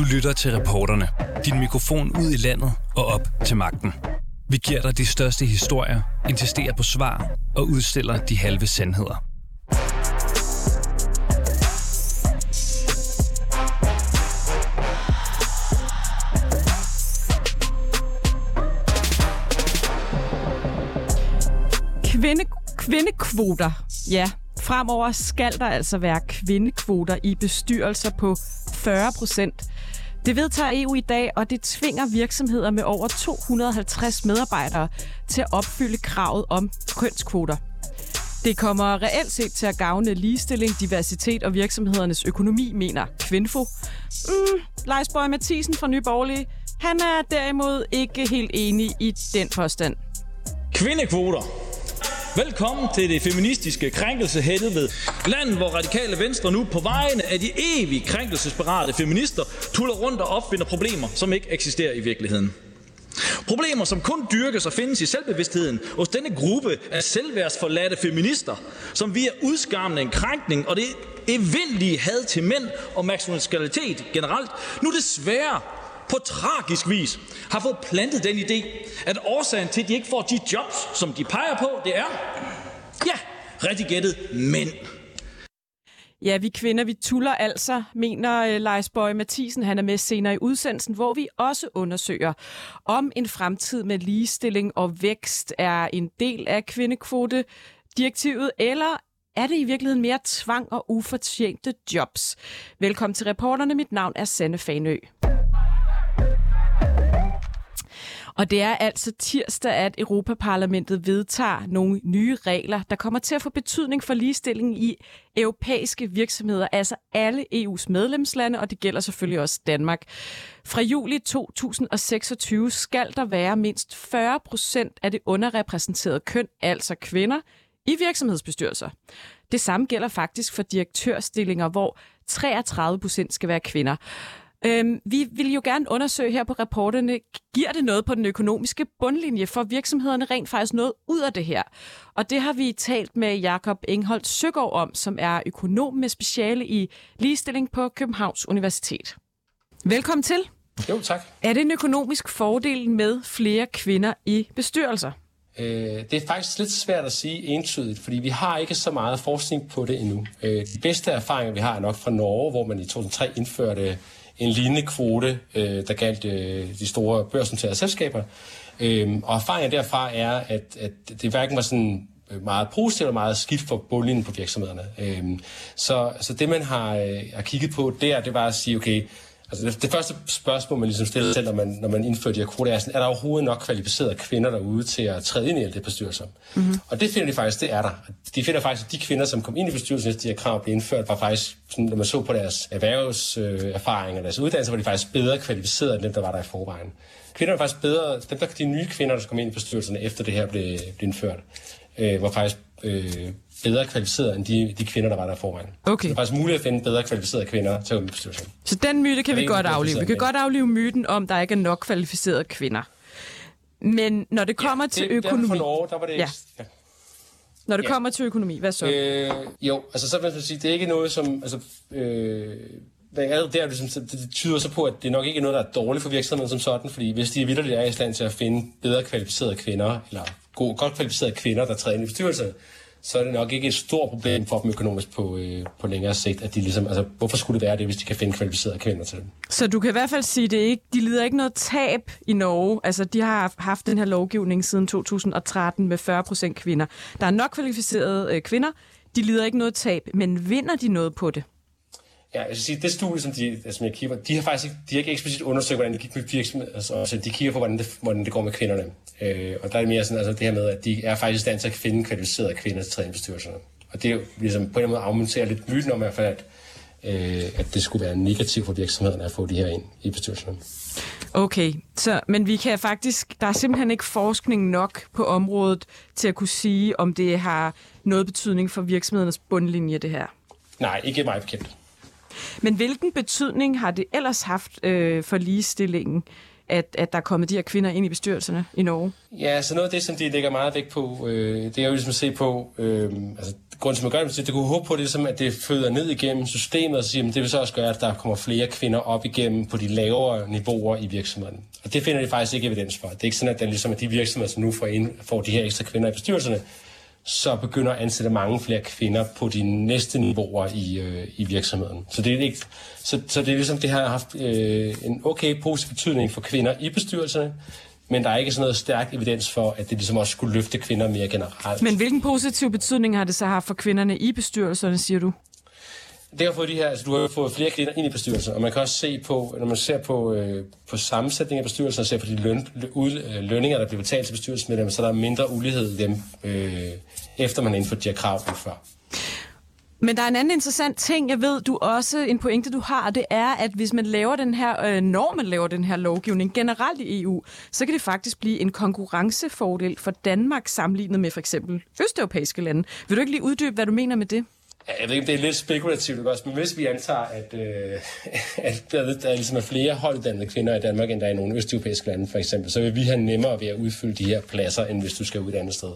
Du lytter til reporterne. Din mikrofon ud i landet og op til magten. Vi giver dig de største historier, insisterer på svar og udstiller de halve sandheder. Kvinde, kvindekvoter. Ja, fremover skal der altså være kvindekvoter i bestyrelser på 40 procent. Det vedtager EU i dag, og det tvinger virksomheder med over 250 medarbejdere til at opfylde kravet om kønskvoter. Det kommer reelt set til at gavne ligestilling, diversitet og virksomhedernes økonomi, mener Kvinfo. Mm, Leis Mathisen fra Nye Borgerlige, han er derimod ikke helt enig i den påstand. Kvindekvoter. Velkommen til det feministiske krænkelsehelvede. Landet, hvor radikale venstre nu på vegne af de evige krænkelsesparate feminister tuller rundt og opfinder problemer, som ikke eksisterer i virkeligheden. Problemer, som kun dyrkes og findes i selvbevidstheden hos denne gruppe af selvværdsforladte feminister, som via udskamning, krænkning og det evindelige had til mænd og maskulinitet generelt, nu desværre på tragisk vis har fået plantet den idé, at årsagen til, at de ikke får de jobs, som de peger på, det er, ja, rigtig gættet, mænd. Ja, vi kvinder, vi tuller altså, mener øh, Leis Bøge Mathisen. Han er med senere i udsendelsen, hvor vi også undersøger, om en fremtid med ligestilling og vækst er en del af kvindekvotedirektivet, eller er det i virkeligheden mere tvang og ufortjente jobs? Velkommen til reporterne. Mit navn er Sanne Fanø. Og det er altså tirsdag, at Europaparlamentet vedtager nogle nye regler, der kommer til at få betydning for ligestillingen i europæiske virksomheder, altså alle EU's medlemslande, og det gælder selvfølgelig også Danmark. Fra juli 2026 skal der være mindst 40 procent af det underrepræsenterede køn, altså kvinder, i virksomhedsbestyrelser. Det samme gælder faktisk for direktørstillinger, hvor 33 procent skal være kvinder. Øhm, vi vil jo gerne undersøge her på rapporterne, giver det noget på den økonomiske bundlinje for virksomhederne rent faktisk noget ud af det her? Og det har vi talt med Jakob Engholdt Søgaard om, som er økonom med speciale i ligestilling på Københavns Universitet. Velkommen til. Jo, tak. Er det en økonomisk fordel med flere kvinder i bestyrelser? Øh, det er faktisk lidt svært at sige entydigt, fordi vi har ikke så meget forskning på det endnu. Øh, de bedste erfaringer, vi har, er nok fra Norge, hvor man i 2003 indførte en lignende kvote, øh, der galt øh, de store børsnoterede selskaber. Øh, og erfaringen derfra er, at, at det hverken var sådan øh, meget positivt og meget skidt for bundlinjen på virksomhederne. Øh, så, så det, man har, øh, har kigget på der, det var at sige, okay, Altså det, det første spørgsmål, man ligesom stiller selv, når man, når man indfører de her kvoter, er, sådan, er der overhovedet nok kvalificerede kvinder derude til at træde ind i det bestyrelser? Mm-hmm. Og det finder de faktisk, det er der. De finder faktisk, at de kvinder, som kom ind i bestyrelsen, de her krav blev indført, var faktisk, sådan, når man så på deres erhvervserfaring og deres uddannelse, var de faktisk bedre kvalificerede end dem, der var der i forvejen. Kvinder var faktisk bedre, dem der, de nye kvinder, der kom ind i bestyrelserne, efter det her blev, blev indført, øh, var faktisk øh, bedre kvalificeret end de, de kvinder, der var der forvejen. Okay. Så det er faktisk muligt at finde bedre kvalificerede kvinder til bestyrelsen. Så den myte kan vi godt aflive. Vi kan godt aflive myten om, der ikke er nok kvalificerede kvinder. Men når det kommer ja, til det, økonomi... for Norge, der var det Ja. Ja. Når det Ja. kommer til økonomi, hvad så? Øh, jo, altså så vil jeg sige, det er ikke noget, som... Altså, øh, er det der, ligesom, det tyder så på, at det nok ikke er noget, der er dårligt for virksomheden som sådan, fordi hvis de vildt er i stand til at finde bedre kvalificerede kvinder, eller god, godt kvalificerede kvinder, der træder ind i bestyrelsen, så er det nok ikke et stort problem for dem økonomisk på, øh, på længere sigt, at de ligesom, altså, hvorfor skulle det være det, hvis de kan finde kvalificerede kvinder til dem? Så du kan i hvert fald sige, at det ikke, de lider ikke noget tab i Norge. Altså, de har haft den her lovgivning siden 2013 med 40 procent kvinder. Der er nok kvalificerede øh, kvinder. De lider ikke noget tab, men vinder de noget på det? Ja, jeg skal sige, det studie, som, de, som jeg kigger på, de har faktisk ikke, de har ikke eksplicit undersøgt, hvordan det gik med virksomheder. Altså, altså, de kigger på, hvordan det, hvordan det går med kvinderne. Øh, og der er det mere sådan, altså, det her med, at de er faktisk i stand til at finde kvalificerede kvinder til træningsbestyrelserne. Og det er jo ligesom på en eller anden måde afmonterer lidt myten om i hvert fald, at, øh, at det skulle være negativt for virksomhederne at få de her ind i bestyrelserne. Okay, så, men vi kan faktisk, der er simpelthen ikke forskning nok på området til at kunne sige, om det har noget betydning for virksomhedernes bundlinje, det her. Nej, ikke meget bekendt. Men hvilken betydning har det ellers haft øh, for ligestillingen? at, at der er kommet de her kvinder ind i bestyrelserne i Norge? Ja, så noget af det, som de lægger meget vægt på, øh, det er jo ligesom at se på, øh, altså grunden til, at man gør det, det kunne håbe på, det, som, ligesom, at det føder ned igennem systemet, og så siger, det vil så også gøre, at der kommer flere kvinder op igennem på de lavere niveauer i virksomheden. Og det finder de faktisk ikke evidens for. Det er ikke sådan, at, den, ligesom, at de virksomheder, som nu får, ind, får de her ekstra kvinder i bestyrelserne, så begynder at ansætte mange flere kvinder på de næste niveauer i, øh, i virksomheden. Så det er ikke, så, så det er ligesom, det har haft øh, en okay positiv betydning for kvinder i bestyrelserne, men der er ikke sådan noget stærk evidens for, at det ligesom også skulle løfte kvinder mere generelt. Men hvilken positiv betydning har det så haft for kvinderne i bestyrelserne, siger du? Det har fået de her, altså du har fået flere kvinder ind i bestyrelsen, og man kan også se på, når man ser på, øh, på sammensætningen af bestyrelsen, og ser på de løn, ud, øh, lønninger, der bliver betalt til bestyrelsesmedlemmer, så der er mindre ulighed i dem, øh, efter man har indført de her krav før. Men der er en anden interessant ting, jeg ved, du også, en pointe du har, det er, at hvis man laver den her, øh, når man laver den her lovgivning generelt i EU, så kan det faktisk blive en konkurrencefordel for Danmark sammenlignet med for eksempel østeuropæiske lande. Vil du ikke lige uddybe, hvad du mener med det? Jeg ved ikke, det er lidt spekulativt også, men hvis vi antager, at, øh, at der, der er ligesom er flere holddannede kvinder i Danmark, end der er i nogle østeuropæiske lande for eksempel, så vil vi have nemmere ved at udfylde de her pladser, end hvis du skal ud et andet sted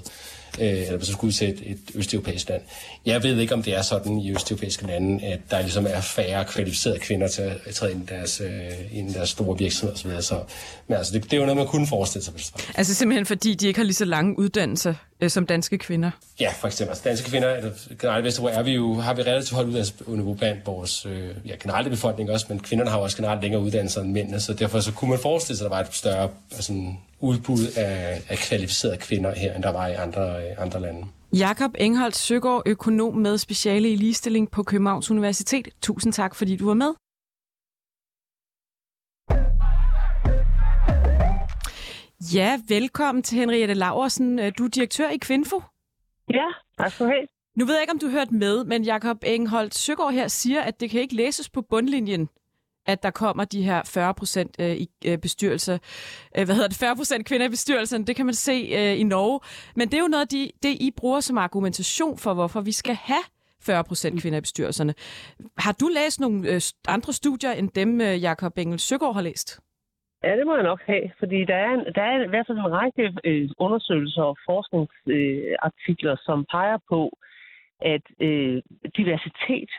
øh, eller hvis du skulle ud til et, østeuropæisk land. Jeg ved ikke, om det er sådan i østeuropæiske lande, at der ligesom er færre kvalificerede kvinder til at træde ind i deres, øh, ind i deres store virksomheder osv. Så, men altså, det, det er jo noget, man kunne forestille sig. Altså simpelthen fordi, de ikke har lige så lange uddannelser øh, som danske kvinder? Ja, for eksempel. Altså, danske kvinder, eller generelt Vesterbro, er vi jo, har vi relativt højt uddannelsesniveau blandt vores øh, ja, generelle befolkning også, men kvinderne har også generelt længere uddannelser end mændene, så derfor så kunne man forestille sig, at der var et større altså, udbud af, af kvalificerede kvinder her, end der var i andre, øh, andre lande. Jakob Engholdt Søgaard, økonom med speciale i ligestilling på Københavns Universitet. Tusind tak, fordi du var med. Ja, velkommen til Henriette Laversen. Du er direktør i Kvinfo. Ja, tak skal du have. Nu ved jeg ikke, om du har hørt med, men Jakob Engholdt Søgaard her siger, at det kan ikke læses på bundlinjen, at der kommer de her 40 procent øh, i øh, bestyrelser. Øh, hvad hedder det? 40 procent kvinder i bestyrelsen, det kan man se øh, i Norge. Men det er jo noget, de, det I bruger som argumentation for, hvorfor vi skal have 40 procent kvinder i bestyrelserne. Har du læst nogle øh, andre studier end dem, øh, Jakob Engel Søgaard har læst? Ja, det må jeg nok have, fordi der er, der er i hvert fald en række øh, undersøgelser og forskningsartikler, øh, som peger på, at øh, diversitet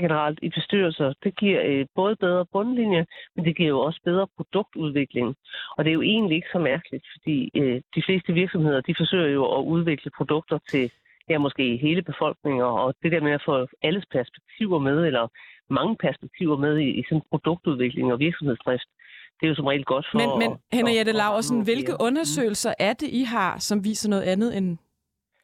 generelt i bestyrelser, det giver øh, både bedre bundlinje, men det giver jo også bedre produktudvikling. Og det er jo egentlig ikke så mærkeligt, fordi øh, de fleste virksomheder, de forsøger jo at udvikle produkter til ja, måske hele befolkningen, og det der med at få alles perspektiver med, eller mange perspektiver med i, i sådan produktudvikling og virksomhedsdrift, det er jo som regel godt for... Men, men Henriette Laversen, hvilke undersøgelser er det, I har, som viser noget andet end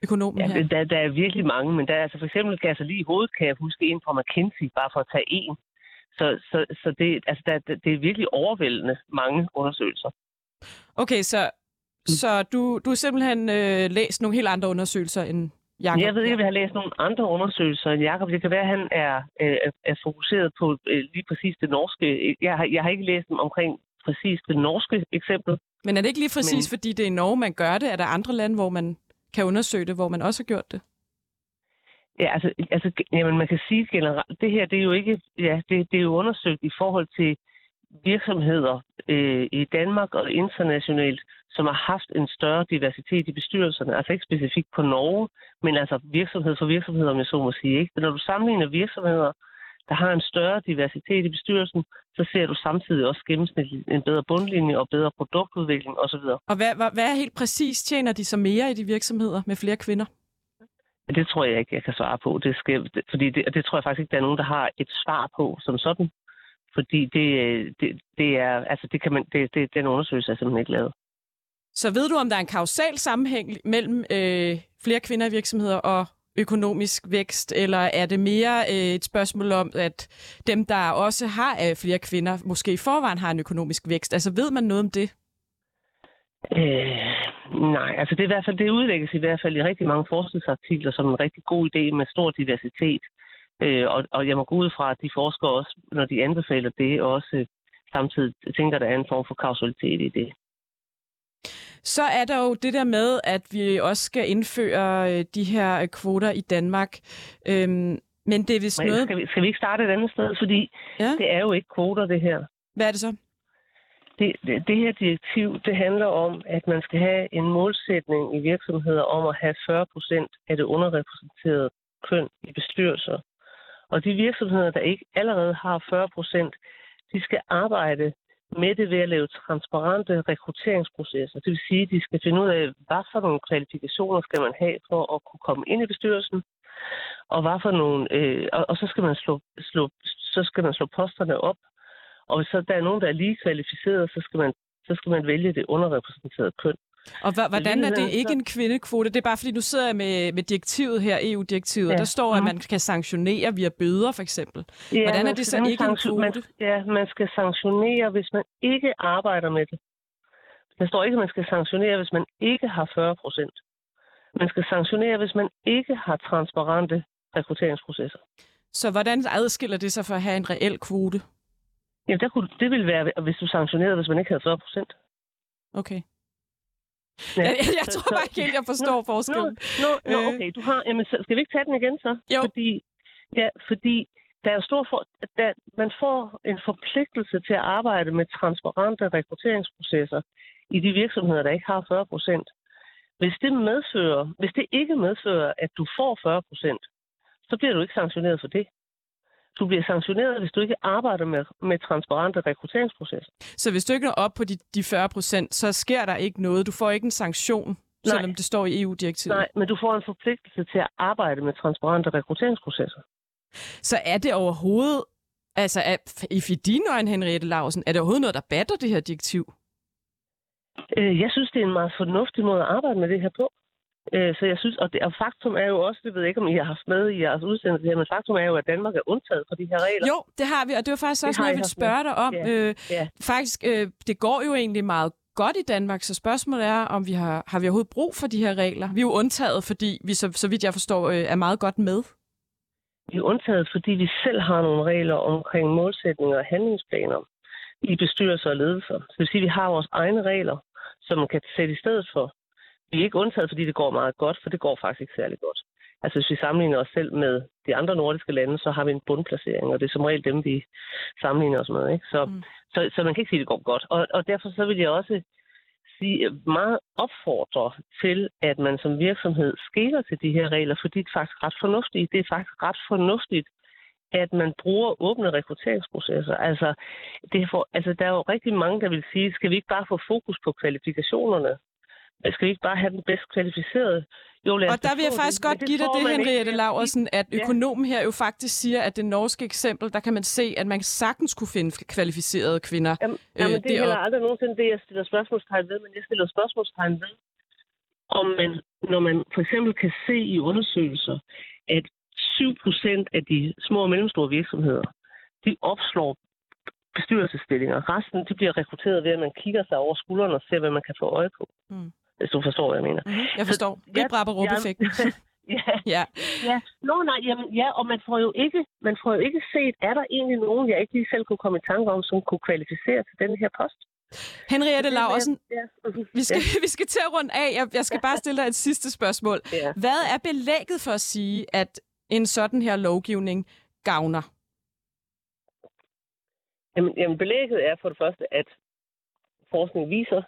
økonomen ja, her? Der, der er virkelig mange, men der er altså for eksempel, kan jeg så lige i hovedet, kan jeg huske en fra McKinsey, bare for at tage en. Så, så, så det, altså der, det er virkelig overvældende mange undersøgelser. Okay, så, mm. så du, du har simpelthen øh, læst nogle helt andre undersøgelser end Jacob? Jeg ved ikke, om jeg har læst nogle andre undersøgelser end Jacob. Det kan være, at han er, øh, er fokuseret på øh, lige præcis det norske. Jeg har, jeg har ikke læst dem omkring præcis det norske eksempel. Men er det ikke lige præcis, Men... fordi det er i Norge, man gør det? Er der andre lande, hvor man kan undersøge det, hvor man også har gjort det? Ja, altså, altså jamen, man kan sige generelt, det her det er jo ikke, ja, det, det er jo undersøgt i forhold til virksomheder øh, i Danmark og internationalt, som har haft en større diversitet i bestyrelserne. Altså ikke specifikt på Norge, men altså virksomhed for virksomheder, om jeg så må sige. Ikke? Men når du sammenligner virksomheder, der har en større diversitet i bestyrelsen, så ser du samtidig også gennemsnitligt en bedre bundlinje og bedre produktudvikling osv. Og hvad, hvad, hvad er helt præcis? Tjener de så mere i de virksomheder med flere kvinder? Det tror jeg ikke, jeg kan svare på. Det skal, fordi det, det tror jeg faktisk ikke, der er nogen, der har et svar på som sådan. Fordi det, det, det er, altså det kan man, det, det, den undersøgelse er simpelthen ikke lavet. Så ved du, om der er en kausal sammenhæng mellem øh, flere kvinder i virksomheder og økonomisk vækst, eller er det mere øh, et spørgsmål om, at dem, der også har øh, flere kvinder, måske i forvejen har en økonomisk vækst? Altså ved man noget om det? Øh, nej, altså det, er i hvert fald, det udlægges i hvert fald i rigtig mange forskningsartikler som en rigtig god idé med stor diversitet. Øh, og, og jeg må gå ud fra, at de forskere også, når de anbefaler det, også øh, samtidig tænker, at der er en form for kausalitet i det. Så er der jo det der med, at vi også skal indføre øh, de her øh, kvoter i Danmark. Øhm, men det er vist men, noget... Skal vi, skal vi ikke starte et andet sted? Fordi ja. det er jo ikke kvoter, det her. Hvad er det så? Det, det, det her direktiv, det handler om, at man skal have en målsætning i virksomheder om at have 40 procent af det underrepræsenterede køn i bestyrelser. Og de virksomheder, der ikke allerede har 40 procent, de skal arbejde med det ved at lave transparente rekrutteringsprocesser. Det vil sige, at de skal finde ud af, hvad for nogle kvalifikationer skal man have for at kunne komme ind i bestyrelsen, og hvad for nogle, øh, og, og så skal man slå, slå, så skal man slå posterne op. Og hvis så der er nogen, der er lige kvalificeret, så skal man, så skal man vælge det underrepræsenterede køn. Og hvordan er det ikke en kvindekvote? Det er bare fordi, nu sidder jeg med, med direktivet her, EU-direktivet, ja. og der står, at mhm. man kan sanktionere via bøder, for eksempel. Ja, hvordan er det så ikke en kvote? Man, ja, man skal sanktionere, hvis man ikke arbejder med det. Der står ikke, at man skal sanktionere, hvis man ikke har 40 procent. Man skal sanktionere, hvis man ikke har transparente rekrutteringsprocesser. Så hvordan adskiller det sig for at have en reel kvote? Ja, der kunne, det ville være, hvis du sanktionerede, hvis man ikke havde 40 procent. Okay. Ja. Jeg, jeg tror bare ikke helt, jeg forstår nå, forskellen. Nå, nå, øh. okay. Du har, jamen, skal vi ikke tage den igen så? Jo. Fordi, ja, fordi der er stor for, der, man får en forpligtelse til at arbejde med transparente rekrutteringsprocesser i de virksomheder, der ikke har 40 procent. Hvis det medfører, hvis det ikke medfører, at du får 40 procent, så bliver du ikke sanktioneret for det. Du bliver sanktioneret, hvis du ikke arbejder med, med transparente rekrutteringsprocesser. Så hvis du ikke når op på de, de 40 procent, så sker der ikke noget? Du får ikke en sanktion, Nej. selvom det står i EU-direktivet? Nej, men du får en forpligtelse til at arbejde med transparente rekrutteringsprocesser. Så er det overhovedet, altså er, i dine øjne, Henriette Lausen, er det overhovedet noget, der batter det her direktiv? Øh, jeg synes, det er en meget fornuftig måde at arbejde med det her på. Øh, så jeg synes, og, det, og faktum er jo også, det ved jeg ikke, om I har haft med i jeres udsendelse her, men faktum er jo, at Danmark er undtaget fra de her regler. Jo, det har vi, og det var faktisk det også noget, jeg ville spørge dig om. Ja. Øh, ja. Faktisk, øh, det går jo egentlig meget godt i Danmark, så spørgsmålet er, om vi har, har vi overhovedet brug for de her regler? Vi er jo undtaget, fordi vi, så, så vidt jeg forstår, øh, er meget godt med. Vi er undtaget, fordi vi selv har nogle regler omkring målsætninger og handlingsplaner i bestyrelser og ledelser. Så det vil sige, at vi har vores egne regler, som man kan sætte i stedet for. Vi er ikke undtaget, fordi det går meget godt, for det går faktisk ikke særlig godt. Altså hvis vi sammenligner os selv med de andre nordiske lande, så har vi en bundplacering, og det er som regel dem, vi sammenligner os med. Ikke? Så, mm. så, så man kan ikke sige, at det går godt. Og, og derfor så vil jeg også sige, meget opfordre til, at man som virksomhed skiller til de her regler, fordi det er faktisk ret fornuftigt. Det er faktisk ret fornuftigt, at man bruger åbne rekrutteringsprocesser. Altså, det for, altså, der er jo rigtig mange, der vil sige, skal vi ikke bare få fokus på kvalifikationerne? Skal vi ikke bare have den bedst kvalificerede? Jo, og der vil jeg faktisk det, godt give dig det, Henriette Laversen, at økonomen her jo faktisk siger, at det norske eksempel, der kan man se, at man sagtens kunne finde kvalificerede kvinder. Jamen, øh, jamen det er heller aldrig nogensinde det, jeg stiller spørgsmålstegn ved, men jeg stiller spørgsmålstegn ved, om man, når man for eksempel kan se i undersøgelser, at 7 procent af de små og mellemstore virksomheder, de opslår bestyrelsesstillinger. Resten de bliver rekrutteret ved, at man kigger sig over skuldrene og ser, hvad man kan få øje på. Mm. Hvis du forstår, hvad jeg mener. Mm-hmm. Jeg forstår. Det er Brabber-Rup-effekten. Ja, ja. ja. Nå, nej, jamen, ja, og man får jo ikke, man får jo ikke set, er der egentlig nogen, jeg ikke lige selv kunne komme i tanke om, som kunne kvalificere til den her post. Henriette Laursen, ja. vi, skal, ja. vi skal til at runde af. Jeg, jeg skal bare stille dig et sidste spørgsmål. Ja. Hvad er belægget for at sige, at en sådan her lovgivning gavner? Jamen, jamen belægget er for det første, at forskning viser,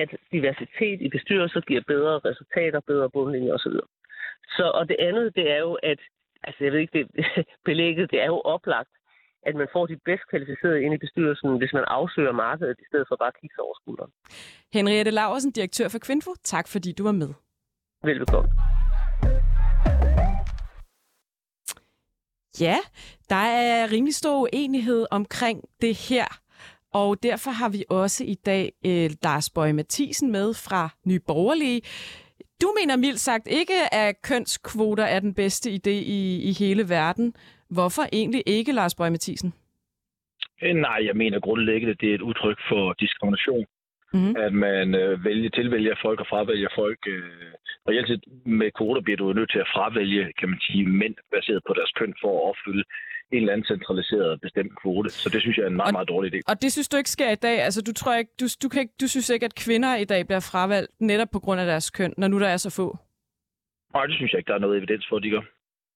at diversitet i bestyrelser giver bedre resultater, bedre bundlinjer osv. Så, og det andet, det er jo, at altså jeg ved ikke, det, belægget, det er jo oplagt, at man får de bedst kvalificerede ind i bestyrelsen, hvis man afsøger markedet, i stedet for bare at kigge over skulderen. Henriette Laversen, direktør for Kvinfo, tak fordi du var med. Velbekomme. Ja, der er rimelig stor uenighed omkring det her. Og derfor har vi også i dag øh, Lars Bøje Mathisen med fra Nye Borgerlige. Du mener mildt sagt ikke, at kønskvoter er den bedste idé i, i hele verden. Hvorfor egentlig ikke, Lars Bøje Mathisen? Øh, nej, jeg mener grundlæggende, det er et udtryk for diskrimination mm. at man øh, vælger, tilvælger folk og fravælger folk. Øh, reelt set med kvoter bliver du nødt til at fravælge, kan man sige, mænd baseret på deres køn for at opfylde en eller anden centraliseret bestemt kvote. Så det synes jeg er en meget, og, meget dårlig idé. Og det synes du ikke sker i dag? Altså, du, tror ikke, du, du, kan ikke, du synes ikke, at kvinder i dag bliver fravalgt netop på grund af deres køn, når nu der er så få? Nej, det synes jeg ikke, der er noget evidens for, at de gør.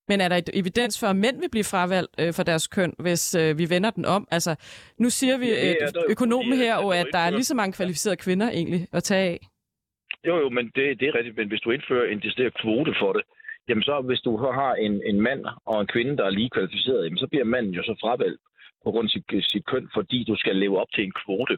Men er der evidens for, at mænd vil blive fravalgt øh, for deres køn, hvis øh, vi vender den om? Altså, nu siger vi øh, økonomen her, og at der er lige så mange kvalificerede kvinder egentlig at tage af. Jo, jo, men det, det er rigtigt. Men hvis du indfører en decideret kvote for det, jamen så hvis du har en, en mand og en kvinde, der er lige kvalificeret, jamen så bliver manden jo så fravalgt på grund af sit, sit køn, fordi du skal leve op til en kvote.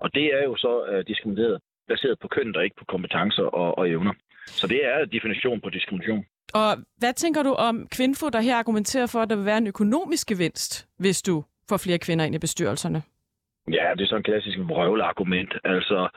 Og det er jo så uh, diskrimineret baseret på køn, og ikke på kompetencer og, og evner. Så det er definition på diskrimination. Og hvad tænker du om Kvinfo, der her argumenterer for, at der vil være en økonomisk gevinst, hvis du får flere kvinder ind i bestyrelserne? Ja, det er sådan en klassisk vrøvleargument. Altså,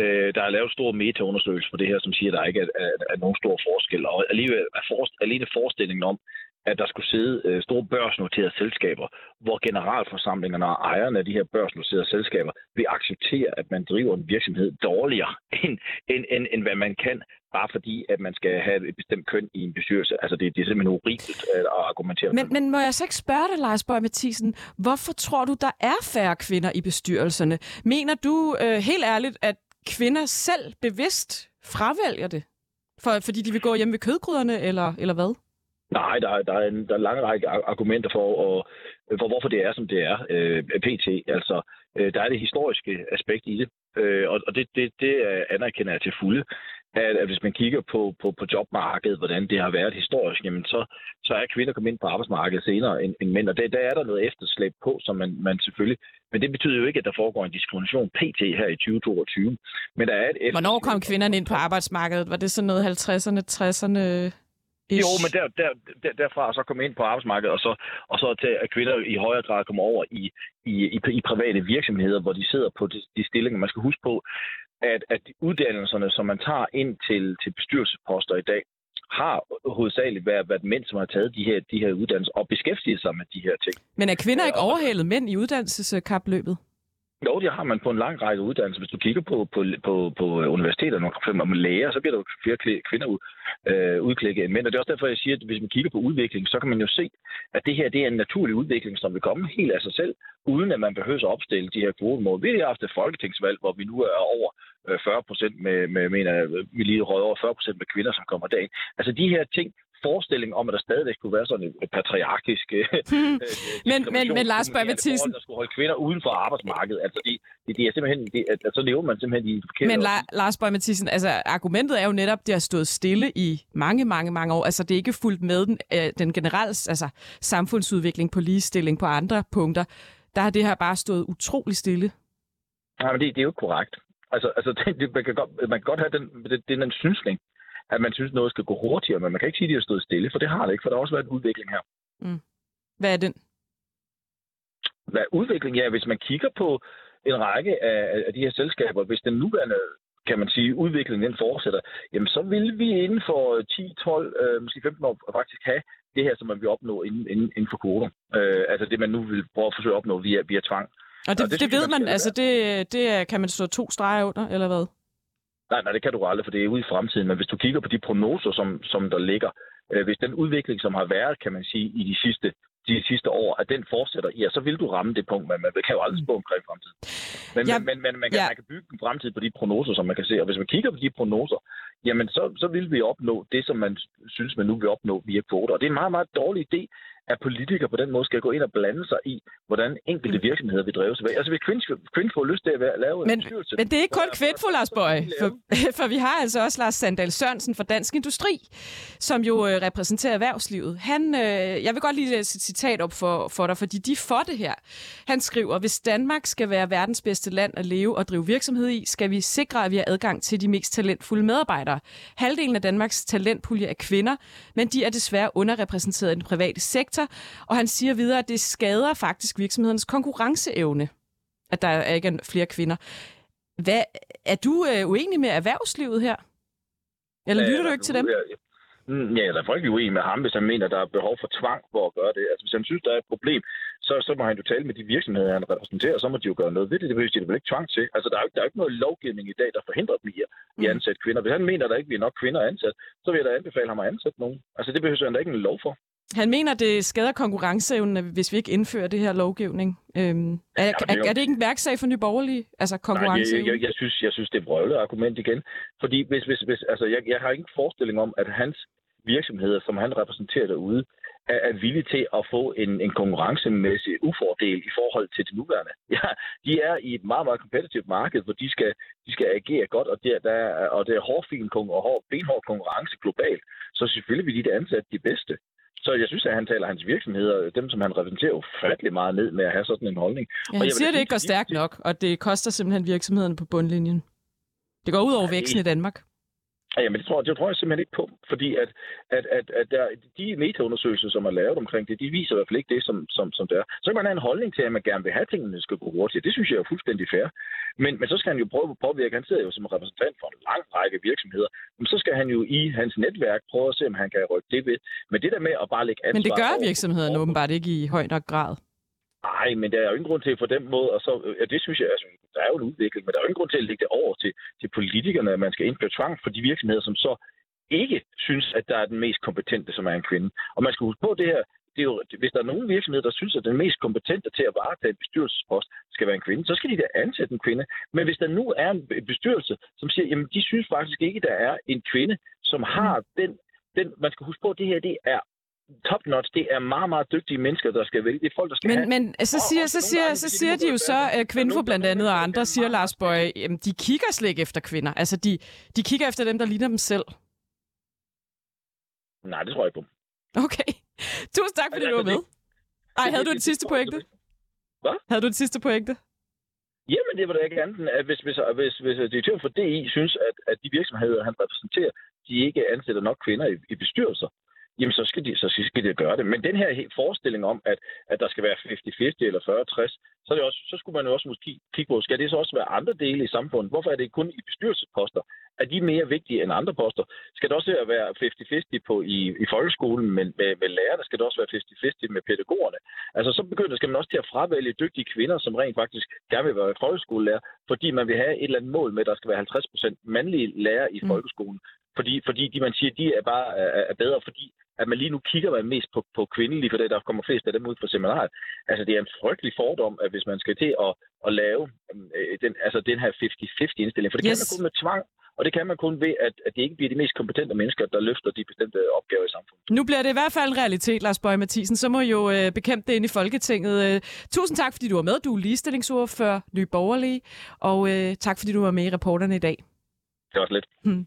øh, der er lavet stor metaundersøgelser på det her, som siger, at der ikke er, er, er nogen stor forskel. Og alligevel er for, alene forestillingen om, at der skulle sidde øh, store børsnoterede selskaber, hvor generalforsamlingerne og ejerne af de her børsnoterede selskaber vil acceptere, at man driver en virksomhed dårligere, end, end, end, end hvad man kan, bare fordi, at man skal have et bestemt køn i en bestyrelse. Altså, det, det er simpelthen horribelt at argumentere Men, men må jeg så ikke spørge dig, Lars Bøge Mathisen, hvorfor tror du, der er færre kvinder i bestyrelserne? Mener du øh, helt ærligt, at kvinder selv bevidst fravælger det? For, fordi de vil gå hjem ved kødgryderne, eller, eller hvad? Nej, der er, der er, en, der er en lang række ar- argumenter for, og, for, hvorfor det er, som det er, øh, pt. Altså, øh, der er det historiske aspekt i det, øh, og, og det, det, det anerkender jeg til fulde, at, at hvis man kigger på, på, på jobmarkedet, hvordan det har været historisk, jamen så, så er kvinder kommet ind på arbejdsmarkedet senere end, end mænd, og det, der er der noget efterslæb på, som man, man selvfølgelig... Men det betyder jo ikke, at der foregår en diskrimination pt. her i 2022. Men der er et. Hvornår kom kvinderne ind på arbejdsmarkedet? Var det sådan noget 50'erne, 60'erne? Jo, men der, der, der, derfra så komme ind på arbejdsmarkedet, og så, og så til, at kvinder i højere grad kommer over i, i, i, i private virksomheder, hvor de sidder på de, de stillinger. Man skal huske på, at, at de uddannelserne, som man tager ind til, til bestyrelsesposter i dag, har hovedsageligt været, været mænd, som har taget de her, de her uddannelser og beskæftiget sig med de her ting. Men er kvinder ikke overhalet mænd i uddannelseskapløbet? Jo, det har man på en lang række uddannelser. Hvis du kigger på, på, på, på universiteterne, for eksempel om læger, så bliver der flere kvinder ud, øh, udklikket end mænd. Og det er også derfor, jeg siger, at hvis man kigger på udviklingen, så kan man jo se, at det her det er en naturlig udvikling, som vil komme helt af sig selv, uden at man behøver at opstille de her kvotemål. Vi har haft et folketingsvalg, hvor vi nu er over øh, 40 procent med, med, mener vi lige over 40 procent med kvinder, som kommer dagen. Altså de her ting, forestilling om, at der stadigvæk kunne være sådan et patriarkisk... Hmm. men, men, men Lars Bøge Mathisen... Der skulle holde kvinder uden for arbejdsmarkedet. Altså, det, det, det er simpelthen... Det, altså, så lever man simpelthen i... Men La- Lars Bøge Mathisen, altså argumentet er jo netop, at det har stået stille i mange, mange, mange år. Altså, det er ikke fuldt med den, øh, den generelle altså, samfundsudvikling på ligestilling på andre punkter. Der har det her bare stået utrolig stille. Nej, men det, det er jo ikke korrekt. Altså, altså det, man, kan godt, man kan godt have den, det, det er en synsning, at man synes, noget skal gå hurtigere, men man kan ikke sige, at de har stået stille, for det har det ikke, for der har også været en udvikling her. Mm. Hvad er den? Hvad udvikling? Ja, hvis man kigger på en række af, af de her selskaber, hvis den nuværende kan man sige, udviklingen den fortsætter, jamen så vil vi inden for 10, 12, øh, måske 15 år faktisk have det her, som man vil opnå inden, inden, inden for kvoter. Øh, altså det, man nu vil prøve at forsøge at opnå via, via tvang. Og det, det, det ved man, man altså det, det kan man stå to streger under, eller hvad? Nej, nej, det kan du aldrig, for det er ude i fremtiden. Men hvis du kigger på de prognoser, som, som der ligger, øh, hvis den udvikling, som har været, kan man sige, i de sidste, de sidste år, at den fortsætter, ja, så vil du ramme det punkt, men man kan jo aldrig spå omkring fremtiden. Men, ja, men, men man, kan, ja. man kan bygge en fremtid på de prognoser, som man kan se. Og hvis man kigger på de prognoser, jamen så, så vil vi opnå det, som man synes, man nu vil opnå via kvoter. Og det er en meget, meget dårlig idé, at politikere på den måde skal gå ind og blande sig i, hvordan enkelte Mm. virksomheder vil drives. Altså hvis kvinden får lyst til at lave men, en bestyrelse... Men det er ikke kun Kvinfo, Lars Bøge, for, for vi har altså også Lars Sandal Sørensen fra Dansk Industri, som jo øh, repræsenterer erhvervslivet. Han, øh, jeg vil godt lige læse et citat op for, for dig, fordi de får det her. Han skriver, hvis Danmark skal være verdens bedste land at leve og drive virksomhed i, skal vi sikre, at vi har adgang til de mest talentfulde medarbejdere. Halvdelen af Danmarks talentpulje er kvinder, men de er desværre underrepræsenteret i den private sektor, og han siger videre, at det skader faktisk virksomhedernes konkurrenceevne, at der ikke er flere kvinder. Hvad, er du øh, uenig med erhvervslivet her? Eller lytter ja, du ikke til dem? Mm, Ja, jeg er faktisk uenig med ham, hvis han mener, der er behov for tvang for at gøre det. Altså, hvis han synes, der er et problem, så, så må han jo tale med de virksomheder, han repræsenterer, og så må de jo gøre noget ved det. Det behøver de vel ikke tvang til. Altså, der er jo der er ikke noget lovgivning i dag, der forhindrer dem i at mm. ansætte kvinder. Hvis han mener, der ikke bliver nok kvinder ansat, så vil jeg da anbefale ham at ansætte nogen. Altså, det behøver han da ikke en lov for. Han mener, det skader konkurrenceevnen, hvis vi ikke indfører det her lovgivning. Øhm, er, ja, er, er det ikke en værksag for Nye Borgerlige? Altså konkurrence? Nej, jeg, jeg, jeg, synes, jeg synes, det er brøvlet argument igen. Fordi hvis, hvis, hvis, altså, jeg, jeg har ingen forestilling om, at hans virksomheder, som han repræsenterer derude, er, er villige til at få en, en konkurrencemæssig ufordel i forhold til det nuværende. Ja, de er i et meget, meget kompetitivt marked, hvor de skal, de skal agere godt, og det er, der er, og det er hårdfin og hård, benhård konkurrence globalt. Så selvfølgelig vil de det ansætte de bedste. Så jeg synes, at han taler hans virksomheder, dem som han repræsenterer, ufattelig meget ned med at have sådan en holdning. Ja, han og siger, at det ikke går stærkt nok, og det koster simpelthen virksomheden på bundlinjen. Det går ud over væksten i Danmark. Ja, men det tror, det tror jeg simpelthen ikke på, fordi at, at, at, at der, de metaundersøgelser, som er lavet omkring det, de viser i hvert fald ikke det, som, som, som det er. Så kan man have en holdning til, at man gerne vil have tingene, skal gå hurtigt. Det synes jeg er fuldstændig fair. Men, men så skal han jo prøve at påvirke. Han sidder jo som repræsentant for en lang række virksomheder. Men så skal han jo i hans netværk prøve at se, om han kan rykke det ved. Men det der med at bare lægge ansvar... Men det gør virksomhederne åbenbart ikke i høj nok grad. Nej, men der er jo ingen grund til på den måde, og så, ja, det synes jeg, altså, der er jo en udvikling, men der er jo ingen grund til at lægge det over til, til politikerne, at man skal indføre tvang for de virksomheder, som så ikke synes, at der er den mest kompetente, som er en kvinde. Og man skal huske på det her, det er jo, hvis der er nogen virksomheder, der synes, at den mest kompetente til at varetage en bestyrelsespost skal være en kvinde, så skal de da ansætte en kvinde. Men hvis der nu er en bestyrelse, som siger, jamen de synes faktisk ikke, der er en kvinde, som har mm. den, den man skal huske på, at det her det er top notch, det er meget, meget dygtige mennesker, der skal vælge. Det er folk, der skal men, have... Men så siger, så siger, så siger de jo så, at Kvinfo blandt andet og andre siger, Lars Bøge, de kigger slet ikke efter kvinder. Altså, de, de kigger efter dem, der ligner dem selv. Nej, det tror jeg ikke på. Okay. Tusind tak, fordi du var med. Ej, havde du et sidste pointe? Hvad? Havde du et sidste pointe? Jamen, det var da ikke andet, at hvis, hvis, hvis, hvis direktøren for DI synes, at, at de virksomheder, han repræsenterer, de ikke ansætter nok kvinder i, i bestyrelser, jamen så skal, de, så skal de gøre det. Men den her forestilling om, at, at der skal være 50-50 eller 40-60, så, det også, så skulle man jo også måske kigge på, skal det så også være andre dele i samfundet? Hvorfor er det kun i bestyrelsesposter? Er de mere vigtige end andre poster? Skal det også være 50-50 på i, i folkeskolen med, med, med lærerne? Skal det også være 50-50 med pædagogerne? Altså så begynder skal man også til at fravælge dygtige kvinder, som rent faktisk gerne vil være folkeskolelærer, fordi man vil have et eller andet mål med, at der skal være 50% mandlige lærere i mm. folkeskolen. Fordi, fordi de, man siger, de er bare er, er bedre, fordi at man lige nu kigger man mest på, på kvindelige, for det, der kommer flest af dem ud fra seminaret. Altså, det er en frygtelig fordom, at hvis man skal til at, at lave øh, den, altså, den her 50-50 indstilling, for det yes. kan man kun med tvang, og det kan man kun ved, at, at det ikke bliver de mest kompetente mennesker, der løfter de bestemte opgaver i samfundet. Nu bliver det i hvert fald en realitet, Lars Bøge Mathisen. Så må jo øh, bekæmpe det ind i Folketinget. Øh, tusind tak, fordi du var med. Du er ligestillingsordfører, Nye Borgerlige. Og øh, tak, fordi du var med i reporterne i dag. Det var lidt. Hmm.